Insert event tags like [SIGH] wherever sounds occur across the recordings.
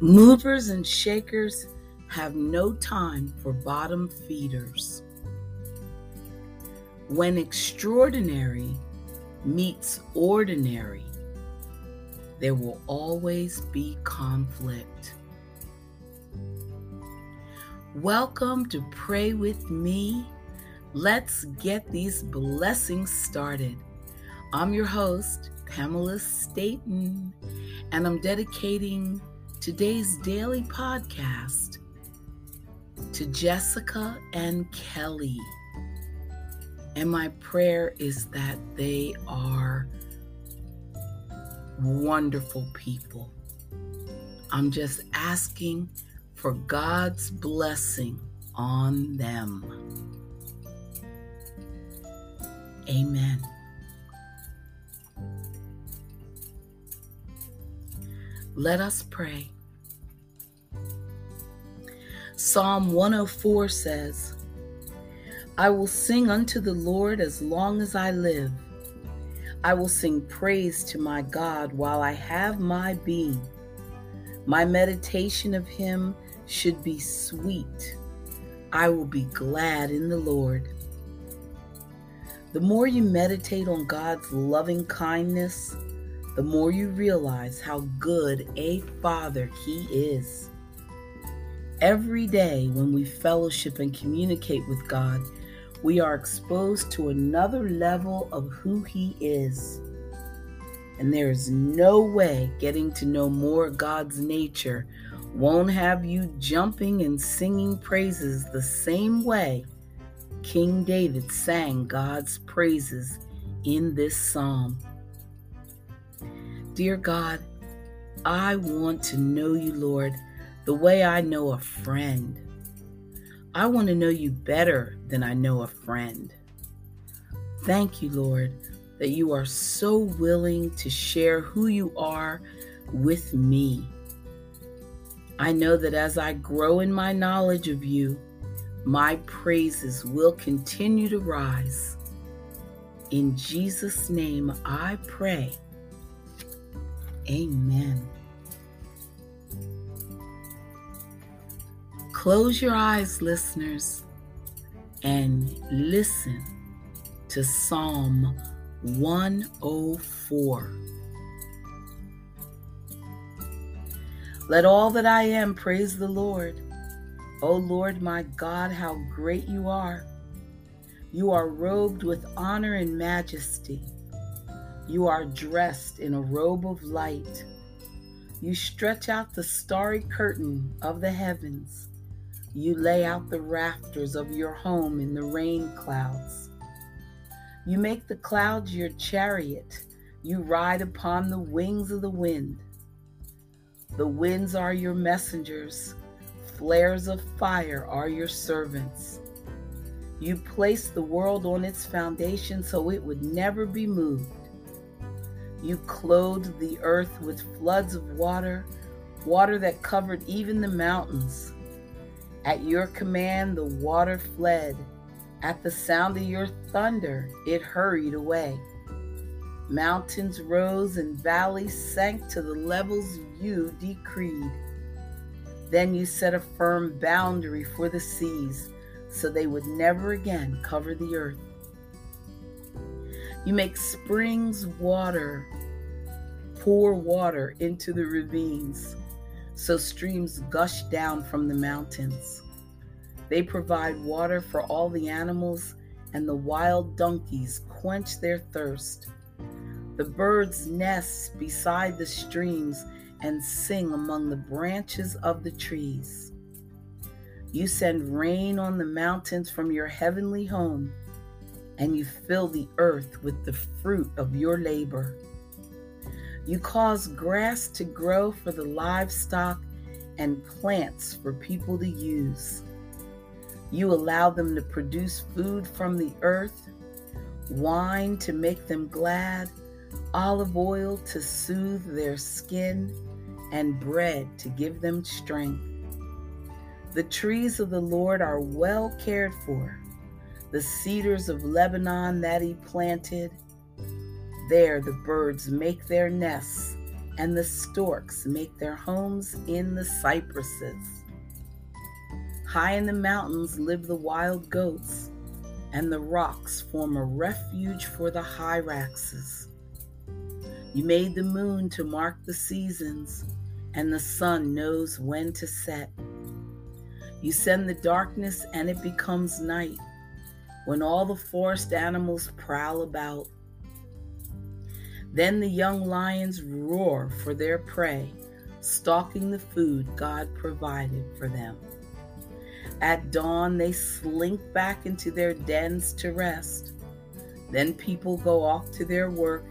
Movers and shakers have no time for bottom feeders. When extraordinary meets ordinary, there will always be conflict. Welcome to Pray With Me. Let's get these blessings started. I'm your host, Pamela Staten, and I'm dedicating today's daily podcast to Jessica and Kelly. And my prayer is that they are wonderful people. I'm just asking for God's blessing on them. Amen. Let us pray. Psalm 104 says, I will sing unto the Lord as long as I live. I will sing praise to my God while I have my being. My meditation of him should be sweet. I will be glad in the Lord. The more you meditate on God's loving kindness, the more you realize how good a Father He is. Every day when we fellowship and communicate with God, we are exposed to another level of who He is. And there is no way getting to know more God's nature won't have you jumping and singing praises the same way King David sang God's praises in this psalm. Dear God, I want to know you, Lord, the way I know a friend. I want to know you better than I know a friend. Thank you, Lord, that you are so willing to share who you are with me. I know that as I grow in my knowledge of you, my praises will continue to rise. In Jesus' name I pray. Amen. Close your eyes, listeners, and listen to Psalm 104. Let all that I am praise the Lord. O Lord my God, how great you are! You are robed with honor and majesty. You are dressed in a robe of light. You stretch out the starry curtain of the heavens. You lay out the rafters of your home in the rain clouds. You make the clouds your chariot. You ride upon the wings of the wind. The winds are your messengers, flares of fire are your servants. You placed the world on its foundation so it would never be moved. You clothed the earth with floods of water, water that covered even the mountains. At your command, the water fled. At the sound of your thunder, it hurried away. Mountains rose and valleys sank to the levels you decreed. Then you set a firm boundary for the seas so they would never again cover the earth. You make springs water, pour water into the ravines, so streams gush down from the mountains. They provide water for all the animals, and the wild donkeys quench their thirst. The birds nest beside the streams and sing among the branches of the trees. You send rain on the mountains from your heavenly home and you fill the earth with the fruit of your labor. You cause grass to grow for the livestock and plants for people to use. You allow them to produce food from the earth, wine to make them glad, olive oil to soothe their skin, and bread to give them strength. The trees of the Lord are well cared for the cedars of Lebanon that he planted. There the birds make their nests, and the storks make their homes in the cypresses. High in the mountains live the wild goats, and the rocks form a refuge for the hyraxes. You made the moon to mark the seasons, and the sun knows when to set. You send the darkness, and it becomes night when all the forest animals prowl about. Then the young lions roar for their prey, stalking the food God provided for them. At dawn, they slink back into their dens to rest. Then people go off to their work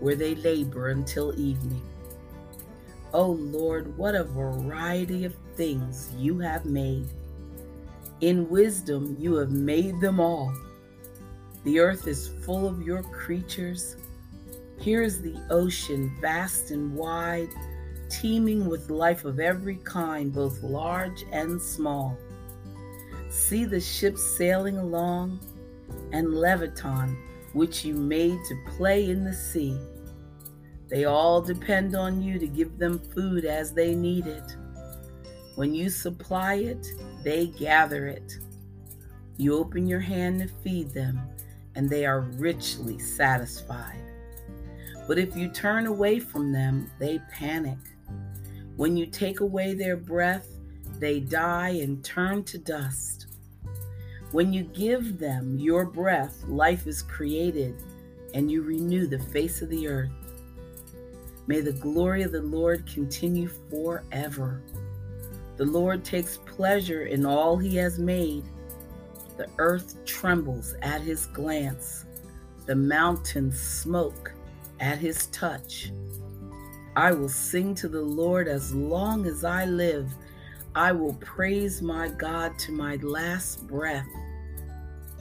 where they labor until evening. Oh Lord, what a variety of things you have made. In wisdom, you have made them all. The earth is full of your creatures. Here is the ocean, vast and wide, teeming with life of every kind, both large and small. See the ships sailing along, and Leviathan, which you made to play in the sea. They all depend on you to give them food as they need it. When you supply it, they gather it. You open your hand to feed them, and they are richly satisfied. But if you turn away from them, they panic. When you take away their breath, they die and turn to dust. When you give them your breath, life is created, and you renew the face of the earth. May the glory of the Lord continue forever. The Lord takes pleasure in all he has made. The earth trembles at his glance, the mountains smoke at his touch. I will sing to the Lord as long as I live. I will praise my God to my last breath.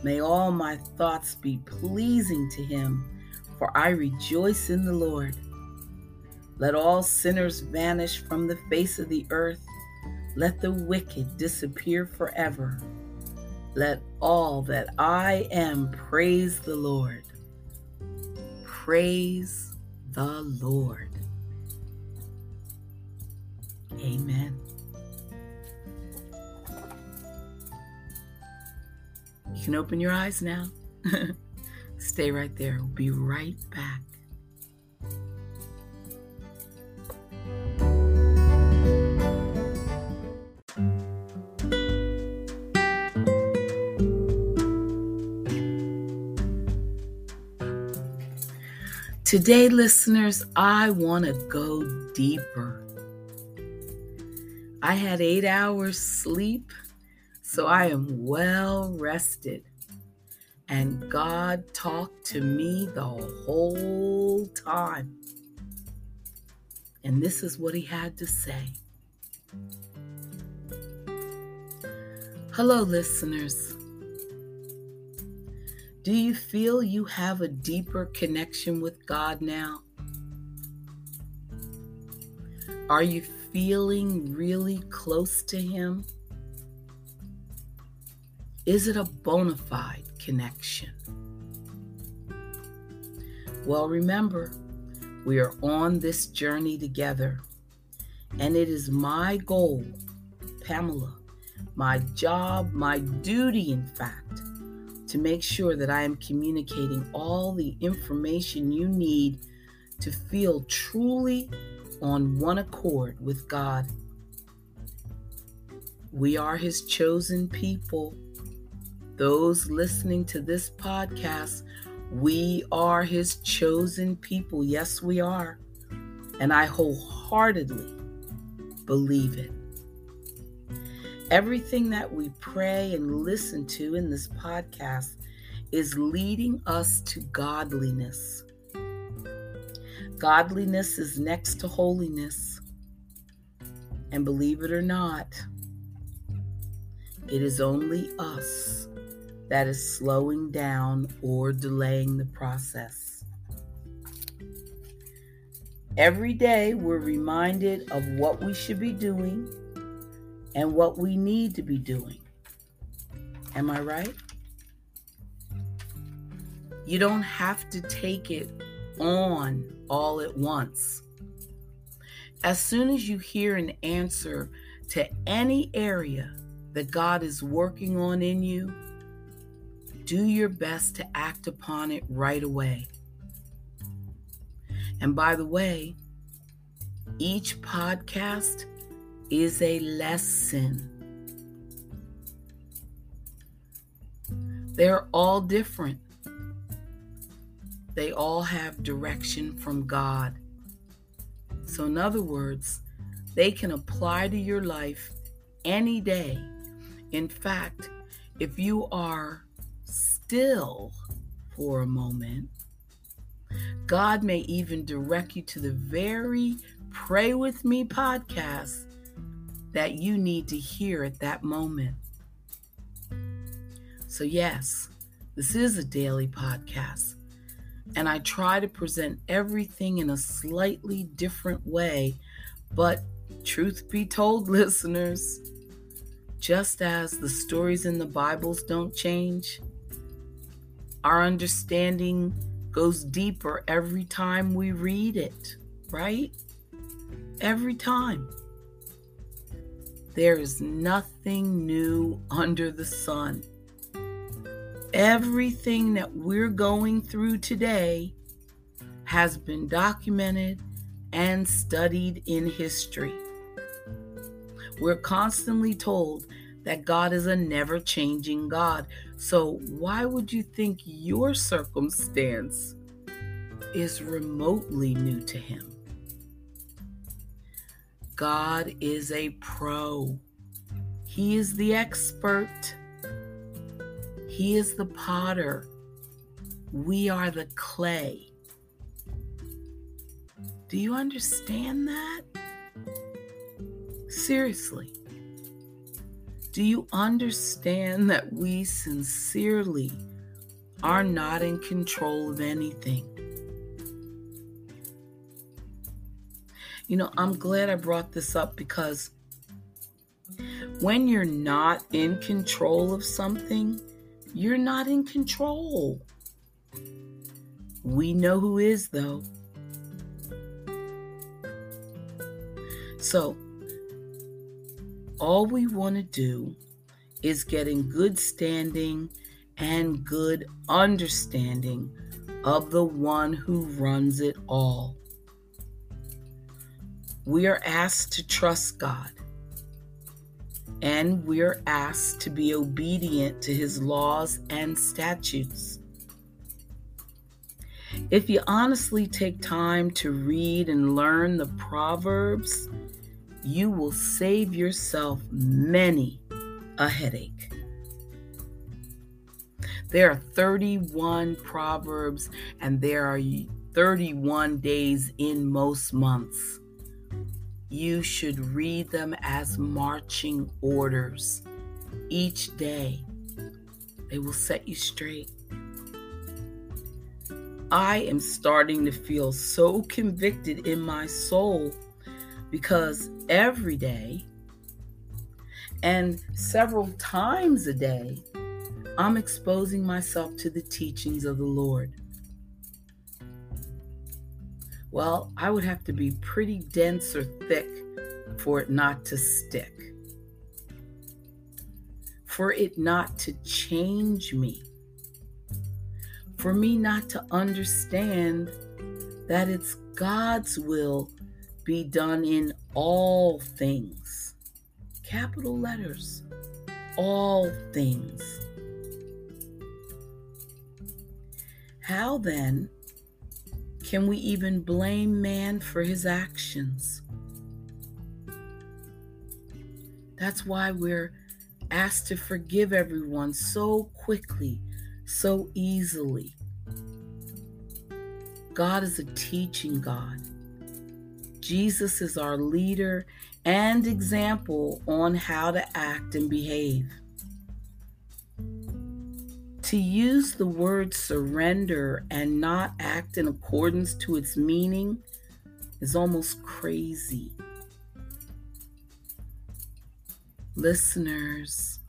May all my thoughts be pleasing to him, for I rejoice in the Lord. Let all sinners vanish from the face of the earth. Let the wicked disappear forever. Let all that I am praise the Lord. Praise the Lord. Amen. You can open your eyes now. [LAUGHS] Stay right there. We'll be right back. Today, listeners, I want to go deeper. I had eight hours sleep, so I am well rested. And God talked to me the whole time. And this is what he had to say. Hello, listeners. Do you feel you have a deeper connection with God now? Are you feeling really close to Him? Is it a bona fide connection? Well, remember, we are on this journey together, and it is my goal, Pamela, my job, my duty, in fact to make sure that I am communicating all the information you need to feel truly on one accord with God. We are His chosen people. Those listening to this podcast, we are His chosen people. Yes, we are. And I wholeheartedly believe it. Everything that we pray and listen to in this podcast is leading us to godliness. Godliness is next to holiness. And believe it or not, it is only us that is slowing down or delaying the process. Every day, we're reminded of what we should be doing and what we need to be doing. Am I right? You don't have to take it on all at once. As soon as you hear an answer to any area that God is working on in you, do your best to act upon it right away. And by the way, each podcast is a lesson. They're all different. They all have direction from God. So, in other words, they can apply to your life any day. In fact, if you are still for a moment, God may even direct you to the very Pray With Me podcast that you need to hear at that moment. So, yes, this is a daily podcast, and I try to present everything in a slightly different way. But, truth be told, [LAUGHS] listeners, just as the stories in the Bibles don't change, our understanding goes deeper every time we read it, right? Every time. There is nothing new under the sun. Everything that we're going through today has been documented and studied in history. We're constantly told that God is a never changing God. So, why would you think your circumstance is remotely new to Him? God is a pro, He is the expert. He is the potter. We are the clay. Do you understand that? Seriously. Do you understand that we sincerely are not in control of anything? You know, I'm glad I brought this up because when you're not in control of something, you're not in control. We know who is, though. So, all we want to do is get in good standing and good understanding of the one who runs it all. We are asked to trust God and we're asked to be obedient to his laws and statutes. If you honestly take time to read and learn the Proverbs, you will save yourself many a headache. There are 31 Proverbs, and there are 31 days in most months you should read them as marching orders each day. They will set you straight. I am starting to feel so convicted in my soul because every day and several times a day, I'm exposing myself to the teachings of the Lord. Well, I would have to be pretty dense or thick for it not to stick, for it not to change me, for me not to understand that it's God's will be done in all things. Capital letters, all things. How then? Can we even blame man for his actions? That's why we're asked to forgive everyone so quickly, so easily. God is a teaching God. Jesus is our leader and example on how to act and behave. To use the word surrender and not act in accordance to its meaning is almost crazy. Listeners,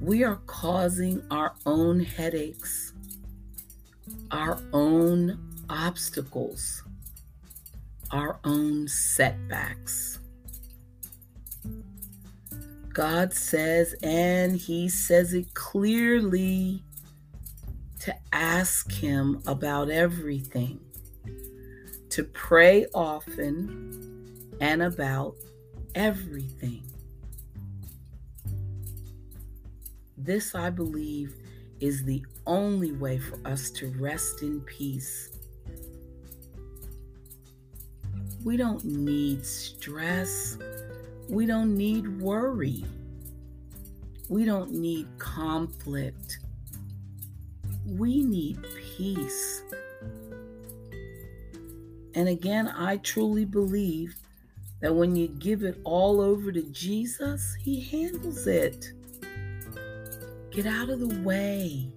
we are causing our own headaches, our own obstacles. our own setbacks. God says, and He says it clearly, to ask Him about everything, to pray often and about everything. This, I believe, is the only way for us to rest in peace. We don't need stress. We don't need worry. We don't need conflict. We need peace. And again, I truly believe that when you give it all over to Jesus, He handles it. Get out of the way.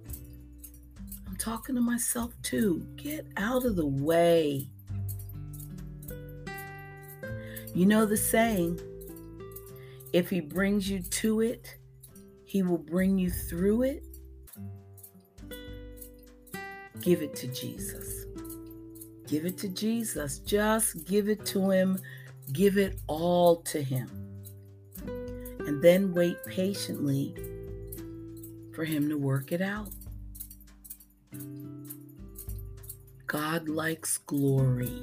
I'm talking to myself too. Get out of the way. You know the saying if He brings you to it, He will bring you through it. Give it to Jesus. Give it to Jesus. Just give it to Him. Give it all to Him. And then wait patiently for Him to work it out. God likes glory.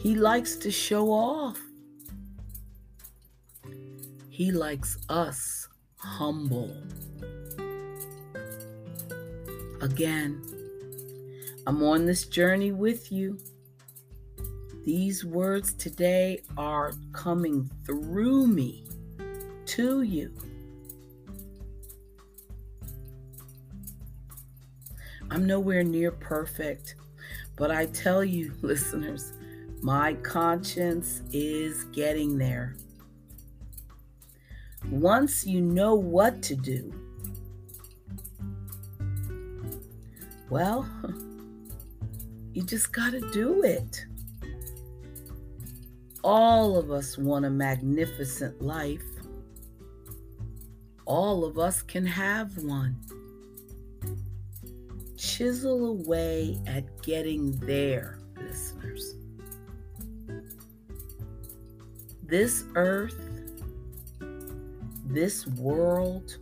He likes to show off. He likes us humble. Again, I'm on this journey with you. These words today are coming through me to you. I'm nowhere near perfect, but I tell you, [LAUGHS] listeners, my conscience is getting there. Once you know what to do, well, [LAUGHS] you just got to do it. All of us want a magnificent life. All of us can have one. Chisel away at getting there, listeners. This earth, this world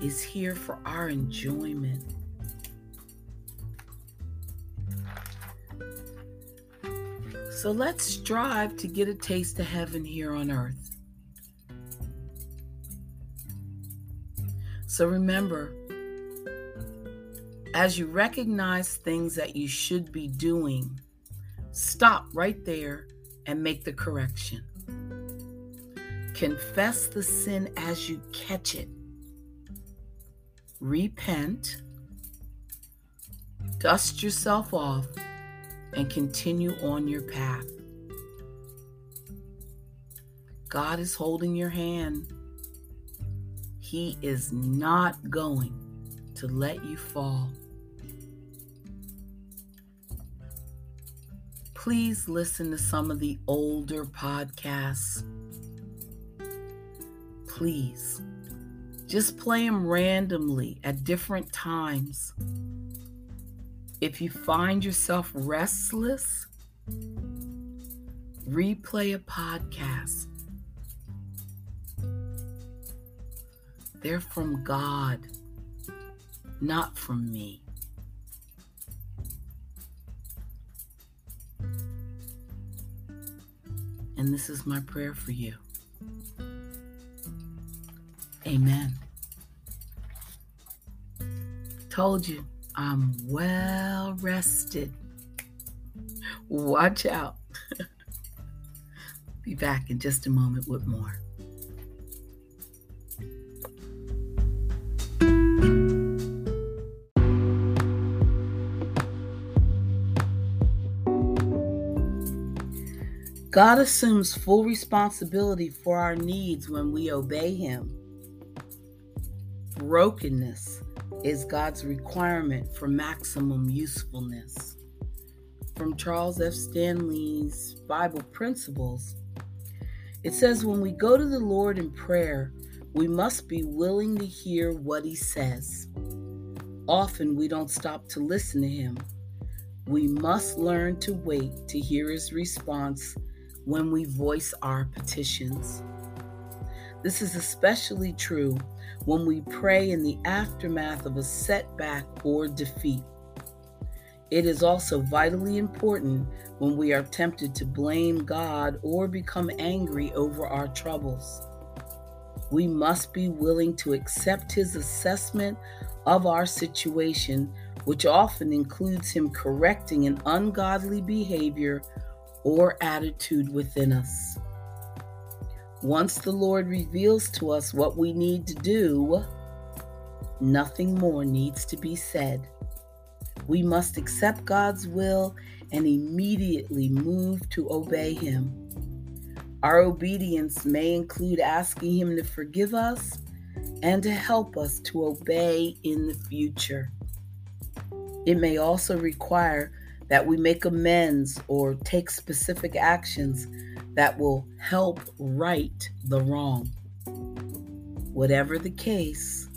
is here for our enjoyment. So let's strive to get a taste of heaven here on earth. So remember, as you recognize things that you should be doing, stop right there and make the correction. Confess the sin as you catch it. Repent, dust yourself off, and continue on your path. God is holding your hand. He is not going to let you fall. please listen to some of the older podcasts. Please. Just play them randomly at different times. If you find yourself restless, replay a podcast. They're from God, not from me. And this is my prayer for you. Amen. Told you, I'm well rested. Watch out. [LAUGHS] Be back in just a moment with more. God assumes full responsibility for our needs when we obey Him. Brokenness is God's requirement for maximum usefulness. From Charles F. Stanley's Bible Principles, it says, When we go to the Lord in prayer, we must be willing to hear what He says. Often we don't stop to listen to Him. we must learn to wait to hear his response when we voice our petitions. This is especially true when we pray in the aftermath of a setback or defeat. It is also vitally important when we are tempted to blame God or become angry over our troubles. We must be willing to accept His assessment of our situation, which often includes Him correcting an ungodly behavior or attitude within us. Once the Lord reveals to us what we need to do, nothing more needs to be said. We must accept God's will and immediately move to obey Him. Our obedience may include asking Him to forgive us and to help us to obey in the future. It may also require that we make amends or take specific actions that will help right the wrong. Whatever the case,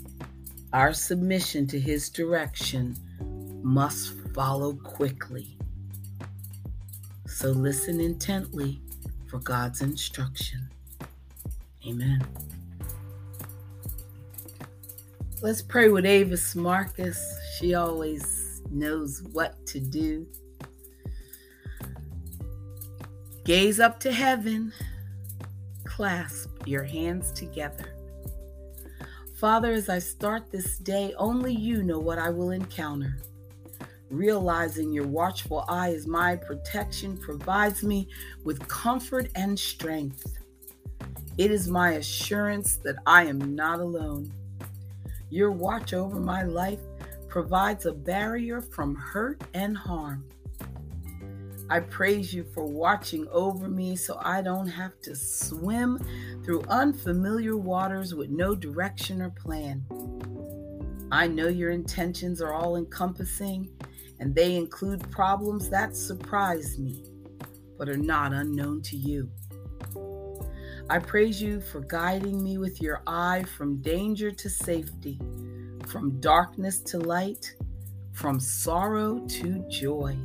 our submission to His direction must follow quickly. So listen intently for God's instruction. Amen. Let's pray with Avis Marcus. She always knows what to do. Gaze up to heaven. Clasp your hands together. Father, as I start this day, only you know what I will encounter. Realizing your watchful eye is my protection provides me with comfort and strength. It is my assurance that I am not alone. Your watch over my life provides a barrier from hurt and harm. I praise you for watching over me so I don't have to swim through unfamiliar waters with no direction or plan. I know your intentions are all encompassing and they include problems that surprise me but are not unknown to you. I praise you for guiding me with your eye from danger to safety, from darkness to light, from sorrow to joy.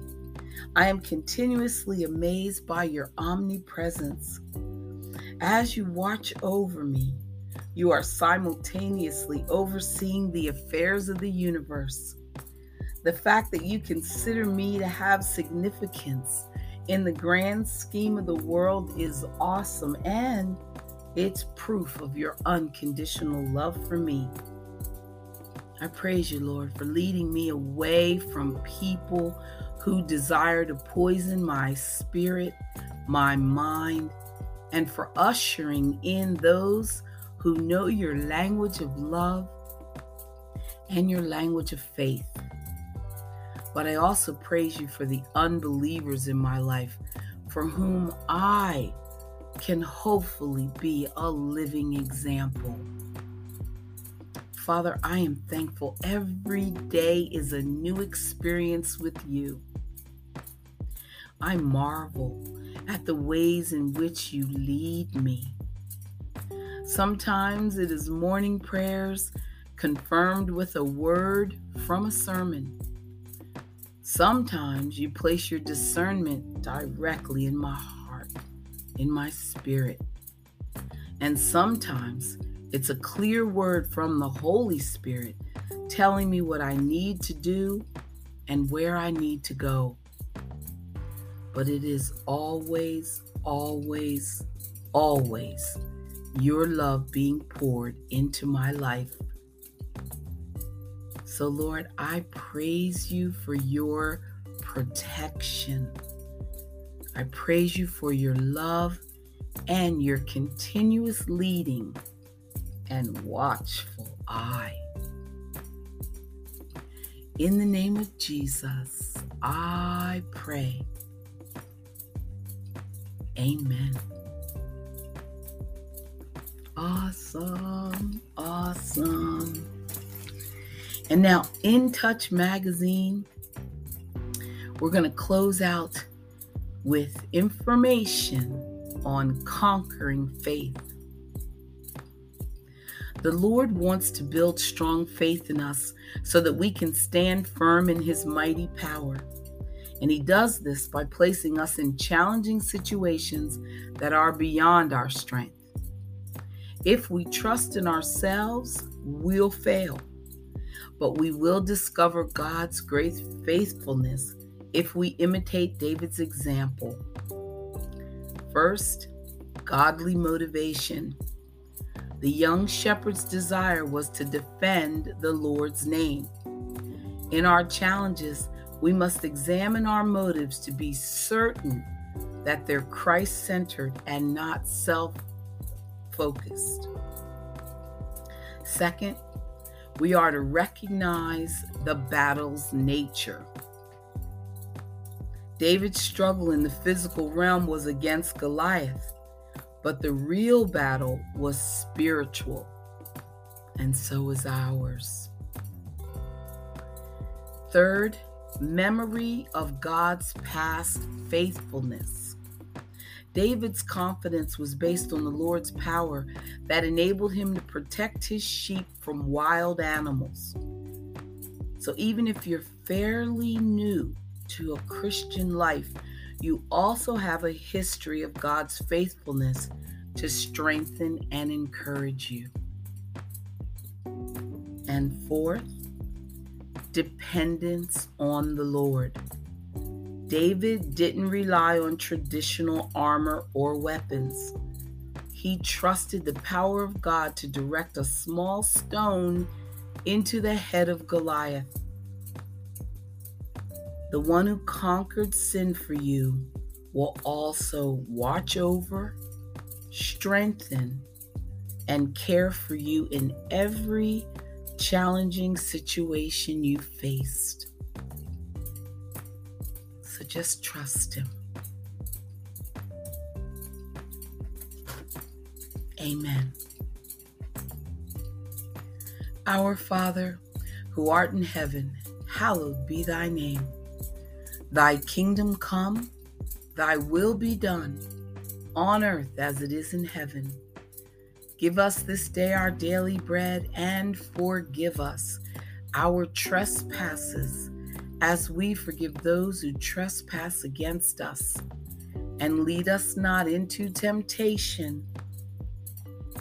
I am continuously amazed by your omnipresence. As you watch over me, you are simultaneously overseeing the affairs of the universe. The fact that you consider me to have significance in the grand scheme of the world is awesome, and it's proof of your unconditional love for me. I praise you, Lord, for leading me away from people who desire to poison my spirit, my mind, and for ushering in those who know your language of love and your language of faith. But I also praise you for the unbelievers in my life for whom I can hopefully be a living example. Father, I am thankful every day is a new experience with you. I marvel at the ways in which you lead me. Sometimes it is morning prayers confirmed with a word from a sermon. Sometimes you place your discernment directly in my heart, in my spirit. And sometimes it's a clear word from the Holy Spirit telling me what I need to do and where I need to go but it is always, always, always your love being poured into my life. So, Lord, I praise you for your protection. I praise you for your love and your continuous leading and watchful eye. In the name of Jesus, I pray. Amen. Awesome. Awesome. And now, In Touch Magazine, we're going to close out with information on conquering faith. The Lord wants to build strong faith in us so that we can stand firm in His mighty power. And He does this by placing us in challenging situations that are beyond our strength. If we trust in ourselves, we'll fail. But we will discover God's great faithfulness if we imitate David's example. First, godly motivation. The young shepherd's desire was to defend the Lord's name. In our challenges, we must examine our motives to be certain that they're Christ centered and not self focused. Second, we are to recognize the battle's nature. David's struggle in the physical realm was against Goliath, but the real battle was spiritual, and so is ours. Third, memory of God's past faithfulness. David's confidence was based on the Lord's power that enabled him to protect his sheep from wild animals. So, even if you're fairly new to a Christian life, you also have a history of God's faithfulness to strengthen and encourage you. And fourth, dependence on the Lord. David didn't rely on traditional armor or weapons. He trusted the power of God to direct a small stone into the head of Goliath. The one who conquered sin for you will also watch over, strengthen, and care for you in every challenging situation you faced. So just trust Him. Amen. Our Father, who art in heaven, hallowed be thy name. Thy kingdom come, thy will be done, on earth as it is in heaven. Give us this day our daily bread and forgive us our trespasses as we forgive those who trespass against us. And lead us not into temptation,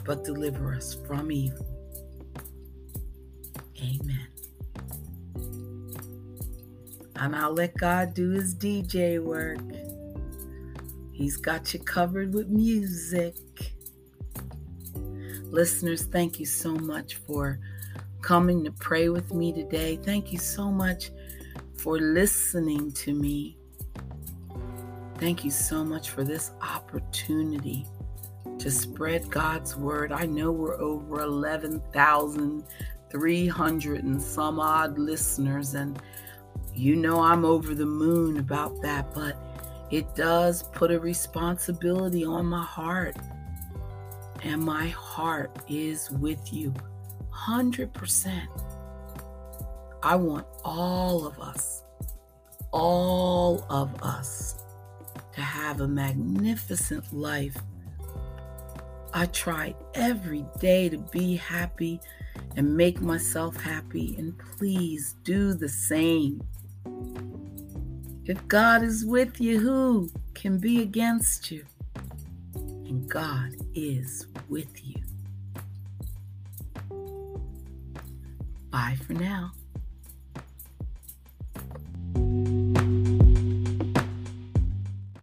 but deliver us from evil. Amen. And I'll let God do his DJ work. He's got you covered with music. Listeners, thank you so much for coming to pray with me today. Thank you so much for listening to me. Thank you so much for this opportunity to spread God's word. I know we're over 11,300 and some odd listeners, and you know I'm over the moon about that, but it does put a responsibility on my heart and my heart is with you 100%. I want all of us, all of us, to have a magnificent life. I try every day to be happy and make myself happy, and please do the same. If God is with you, who can be against you? God is with you. Bye for now.